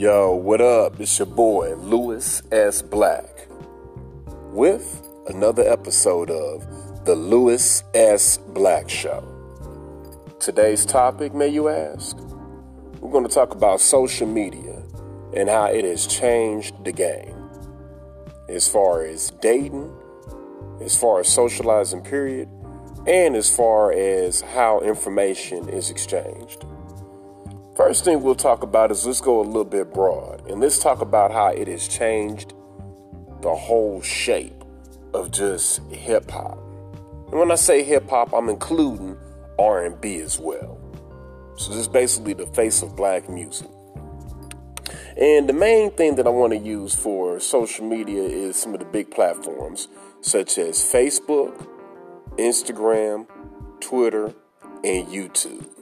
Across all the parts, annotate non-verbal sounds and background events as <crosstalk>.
Yo, what up? It's your boy, Louis S. Black, with another episode of The Louis S. Black Show. Today's topic, may you ask? We're going to talk about social media and how it has changed the game. As far as dating, as far as socializing, period, and as far as how information is exchanged. First thing we'll talk about is let's go a little bit broad and let's talk about how it has changed the whole shape of just hip hop. And when I say hip hop, I'm including R&B as well. So this is basically the face of black music. And the main thing that I want to use for social media is some of the big platforms such as Facebook, Instagram, Twitter, and YouTube.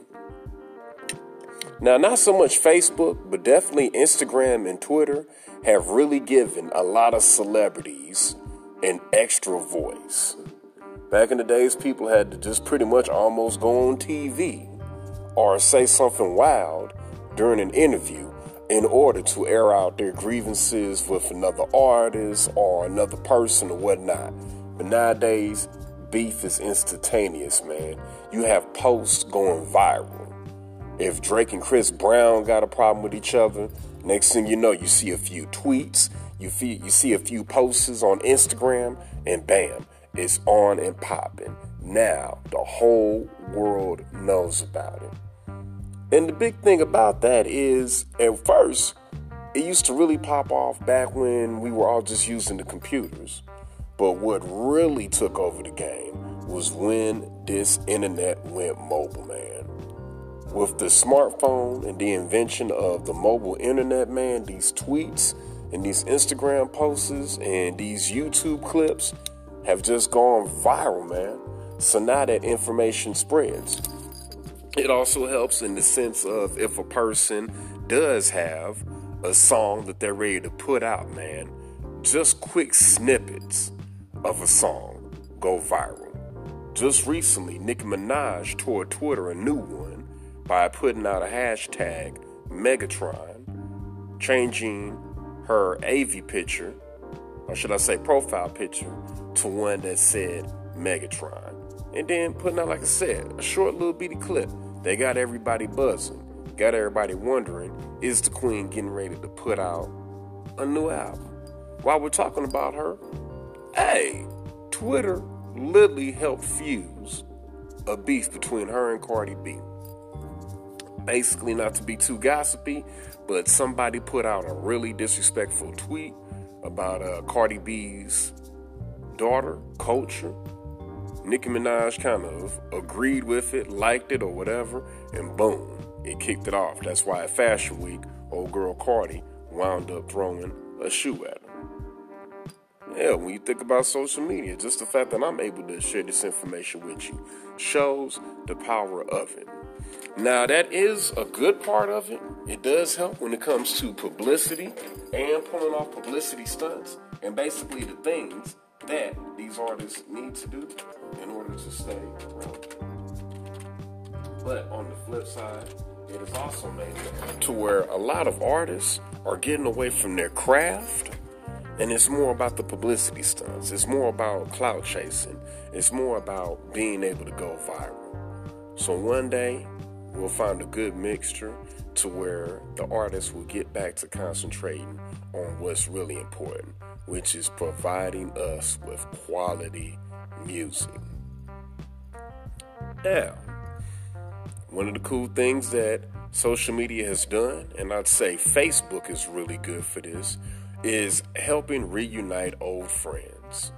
Now, not so much Facebook, but definitely Instagram and Twitter have really given a lot of celebrities an extra voice. Back in the days, people had to just pretty much almost go on TV or say something wild during an interview in order to air out their grievances with another artist or another person or whatnot. But nowadays, beef is instantaneous, man. You have posts going viral. If Drake and Chris Brown got a problem with each other, next thing you know, you see a few tweets, you, feel, you see a few posts on Instagram, and bam, it's on and popping. Now the whole world knows about it. And the big thing about that is, at first, it used to really pop off back when we were all just using the computers. But what really took over the game was when this internet went mobile, man. With the smartphone and the invention of the mobile internet, man, these tweets and these Instagram posts and these YouTube clips have just gone viral, man. So now that information spreads. It also helps in the sense of if a person does have a song that they're ready to put out, man, just quick snippets of a song go viral. Just recently, Nicki Minaj tore Twitter a new one by putting out a hashtag Megatron, changing her AV picture, or should I say profile picture, to one that said Megatron. And then putting out, like I said, a short little bitty clip. They got everybody buzzing, got everybody wondering is the Queen getting ready to put out a new album? While we're talking about her, hey, Twitter literally helped fuse a beef between her and Cardi B basically not to be too gossipy, but somebody put out a really disrespectful tweet about uh, Cardi B's daughter, Kulture. Nicki Minaj kind of agreed with it, liked it, or whatever, and boom, it kicked it off. That's why at Fashion Week, old girl Cardi wound up throwing a shoe at her. Yeah, when you think about social media, just the fact that I'm able to share this information with you shows the power of it. Now, that is a good part of it. It does help when it comes to publicity and pulling off publicity stunts and basically the things that these artists need to do in order to stay relevant. But on the flip side, it has also made to where a lot of artists are getting away from their craft and it's more about the publicity stunts. It's more about clout chasing. It's more about being able to go viral. So one day, we'll find a good mixture to where the artist will get back to concentrating on what's really important, which is providing us with quality music. Now, one of the cool things that social media has done, and I'd say Facebook is really good for this, is helping reunite old friends.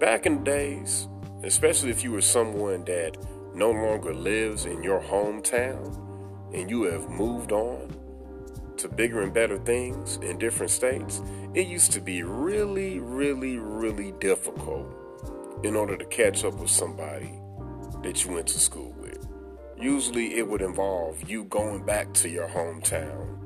Back in the days, especially if you were someone that no longer lives in your hometown and you have moved on to bigger and better things in different states, it used to be really, really, really difficult in order to catch up with somebody that you went to school with. Usually it would involve you going back to your hometown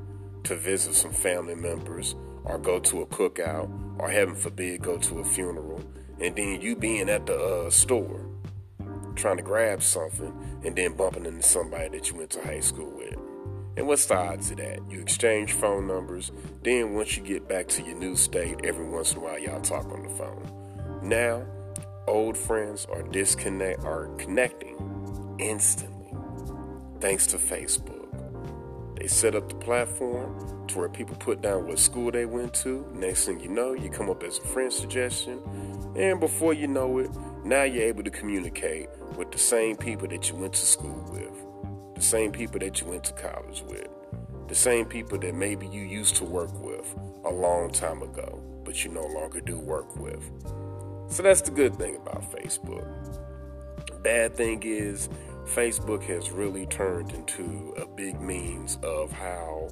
to visit some family members or go to a cookout or heaven forbid go to a funeral and then you being at the uh, store trying to grab something and then bumping into somebody that you went to high school with. And what's the odds of that? You exchange phone numbers, then once you get back to your new state, every once in a while y'all talk on the phone. Now, old friends are disconnect are connecting instantly thanks to Facebook. They set up the platform to where people put down what school they went to. Next thing you know, you come up as a friend suggestion, and before you know it, now you're able to communicate with the same people that you went to school with the same people that you went to college with, the same people that maybe you used to work with a long time ago, but you no longer do work with. So that's the good thing about Facebook. Bad thing is, Facebook has really turned into a big means of how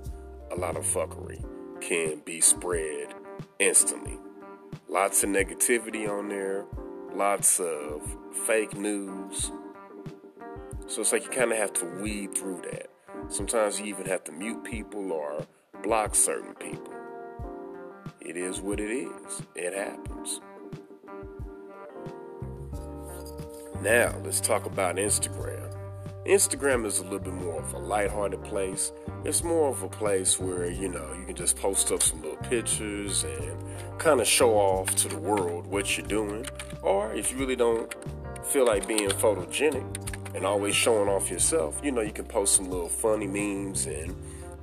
a lot of fuckery can be spread instantly. Lots of negativity on there, lots of fake news, so it's like you kind of have to weed through that. Sometimes you even have to mute people or block certain people. It is what it is. It happens. Now, let's talk about Instagram. Instagram is a little bit more of a lighthearted place. It's more of a place where, you know, you can just post up some little pictures and kind of show off to the world what you're doing. Or if you really don't feel like being photogenic, and always showing off yourself, you know, you can post some little funny memes and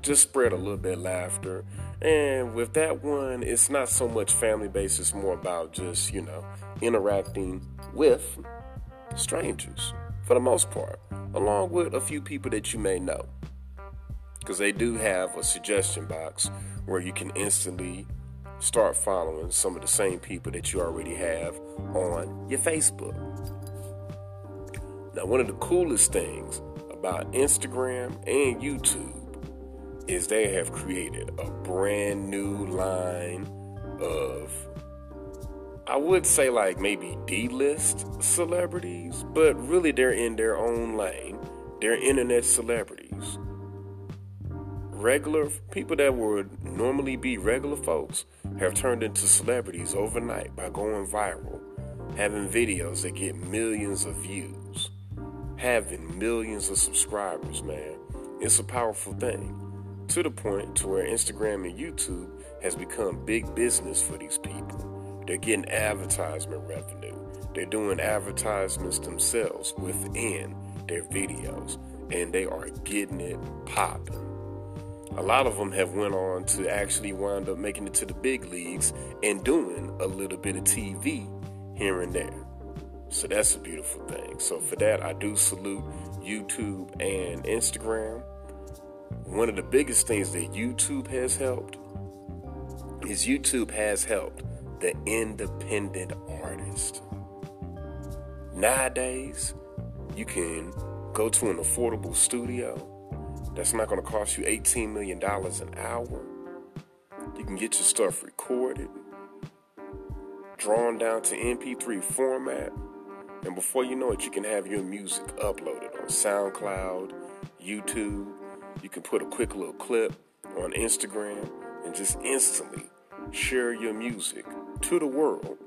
just spread a little bit of laughter. And with that one, it's not so much family based, it's more about just, you know, interacting with strangers for the most part, along with a few people that you may know. Because they do have a suggestion box where you can instantly start following some of the same people that you already have on your Facebook. Now, one of the coolest things about Instagram and YouTube is they have created a brand new line of, I would say, like maybe D list celebrities, but really they're in their own lane. They're internet celebrities. Regular people that would normally be regular folks have turned into celebrities overnight by going viral, having videos that get millions of views having millions of subscribers, man. It's a powerful thing. To the point to where Instagram and YouTube has become big business for these people. They're getting advertisement revenue. They're doing advertisements themselves within their videos and they are getting it popping. A lot of them have went on to actually wind up making it to the big leagues and doing a little bit of TV here and there. So that's a beautiful thing. So for that, I do salute YouTube and Instagram. One of the biggest things that YouTube has helped is YouTube has helped the independent artist. Nowadays, you can go to an affordable studio that's not going to cost you $18 million an hour. You can get your stuff recorded, drawn down to MP3 format and before you know it, you can have your music uploaded on SoundCloud, YouTube. You can put a quick little clip on Instagram and just instantly share your music to the world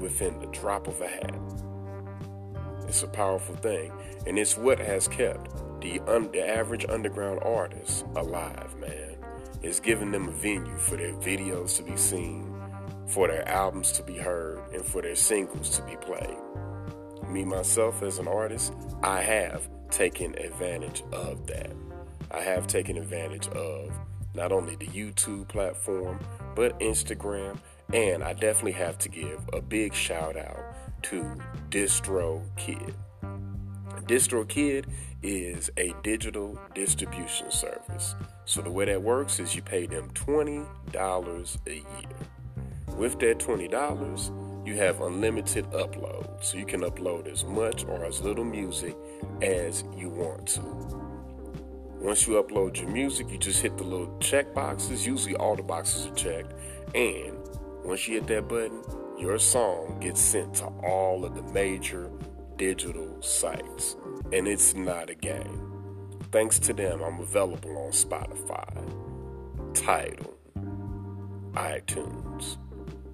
within the drop of a hat. It's a powerful thing, and it's what has kept the, un- the average underground artist alive, man. It's giving them a venue for their videos to be seen, for their albums to be heard and for their singles to be played. Me, myself, as an artist, I have taken advantage of that. I have taken advantage of not only the YouTube platform, but Instagram, and I definitely have to give a big shout out to DistroKid. DistroKid is a digital distribution service. So the way that works is you pay them $20 a year. With that $20, you have unlimited upload. So you can upload as much or as little music as you want to. Once you upload your music, you just hit the little check boxes. Usually all the boxes are checked. And once you hit that button, your song gets sent to all of the major digital sites. And it's not a game. Thanks to them, I'm available on Spotify, Tidal, iTunes,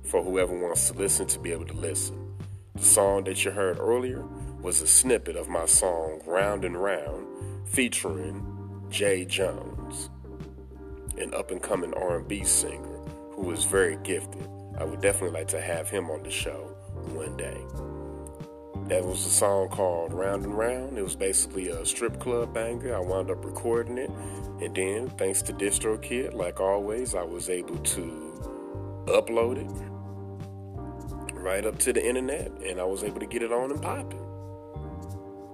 for whoever wants to listen to be able to listen. The song that you heard earlier was a snippet of my song Round and Round featuring Jay Jones, an up-and-coming R&B singer who is very gifted. I would definitely like to have him on the show one day. That was a song called Round and Round. It was basically a strip club banger. I wound up recording it. And then, thanks to DistroKid, like always, I was able to upload it right up to the internet and I was able to get it on and popping.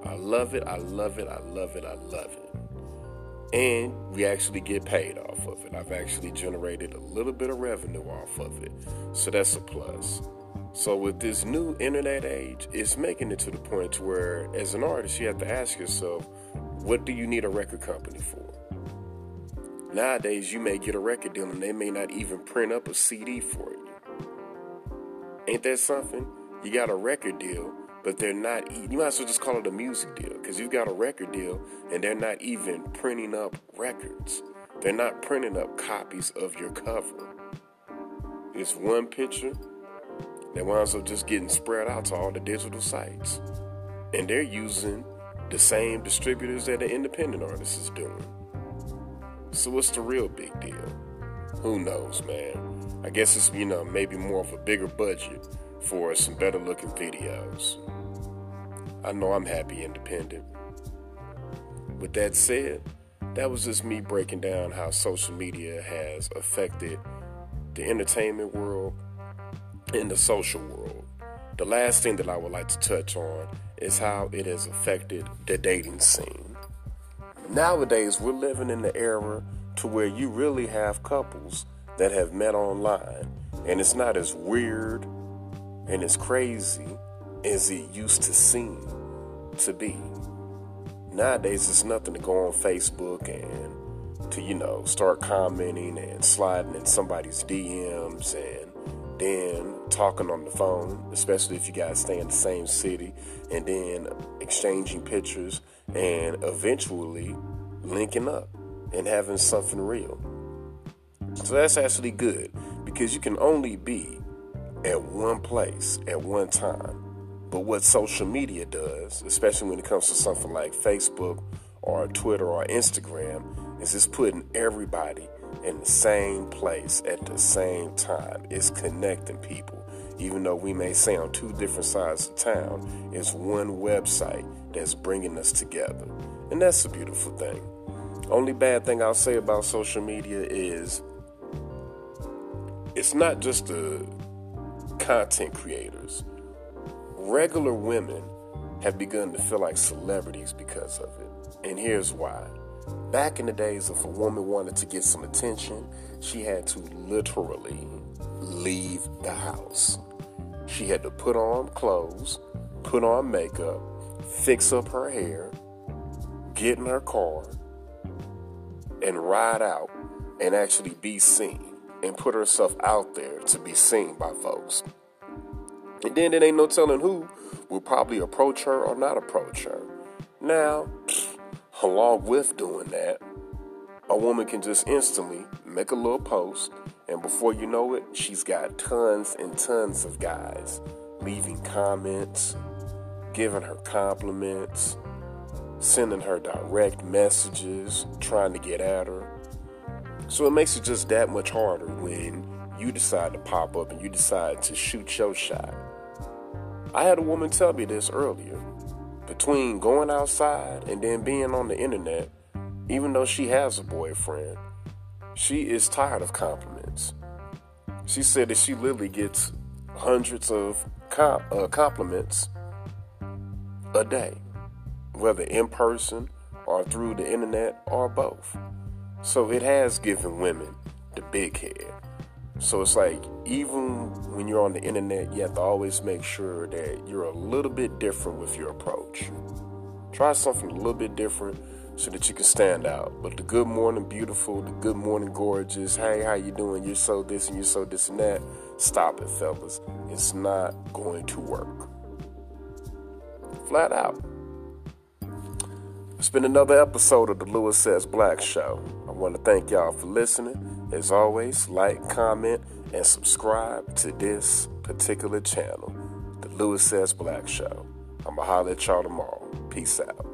I love it. I love it. I love it. I love it. And we actually get paid off of it. I've actually generated a little bit of revenue off of it. So that's a plus. So with this new internet age, it's making it to the point where as an artist you have to ask yourself, what do you need a record company for? Nowadays you may get a record deal and they may not even print up a CD for you. Ain't that something? You got a record deal, but they're not you might as well just call it a music deal because you've got a record deal and they're not even printing up records. They're not printing up copies of your cover. It's one picture that winds up just getting spread out to all the digital sites. And they're using the same distributors that the independent artist is doing. So what's the real big deal? Who knows, man? I guess it's, you know, maybe more of a bigger budget for some better looking videos. I know I'm happy independent. With that said, that was just me breaking down how social media has affected the entertainment world and the social world. The last thing that I would like to touch on is how it has affected the dating scene. Nowadays, we're living in the era to where you really have couples that have met online, and it's not as weird and as crazy as it used to seem to be. Nowadays, it's nothing to go on Facebook and to, you know, start commenting and sliding in somebody's DMs and then talking on the phone, especially if you guys stay in the same city, and then exchanging pictures and eventually linking up and having something real. So that's actually good because you can only be at one place at one time. But what social media does, especially when it comes to something like Facebook or Twitter or Instagram, is it's putting everybody in the same place at the same time. It's connecting people. Even though we may say on two different sides of town, it's one website that's bringing us together. And that's a beautiful thing. Only bad thing I'll say about social media is it's not just the content creators. Regular women have begun to feel like celebrities because of it. And here's why. Back in the days, if a woman wanted to get some attention, she had to literally leave the house. She had to put on clothes, put on makeup, fix up her hair, get in her car, and ride out and actually be seen and put herself out there to be seen by folks. And then it ain't no telling who will probably approach her or not approach her. Now, <sniffs> along with doing that, a woman can just instantly make a little post, and before you know it, she's got tons and tons of guys leaving comments, giving her compliments, sending her direct messages, trying to get at her. So it makes it just that much harder when you decide to pop up and you decide to shoot your shot. I had a woman tell me this earlier between going outside and then being on the internet, even though she has a boyfriend, she is tired of compliments. She said that she literally gets hundreds of uh, compliments a day, whether in person or through the internet or both. So it has given women the big head. So it's like, even when you're on the internet, you have to always make sure that you're a little bit different with your approach. Try something a little bit different so that you can stand out. But the good morning, beautiful, the good morning, gorgeous, hey, how you doing? You're so this and you're so this and that. Stop it, fellas. It's not going to work. Flat out. It's been another episode of the Louis Says Black Show. Want to thank y'all for listening. As always, like, comment, and subscribe to this particular channel, The Louis Says Black Show. I'm going to holler at y'all tomorrow. Peace out.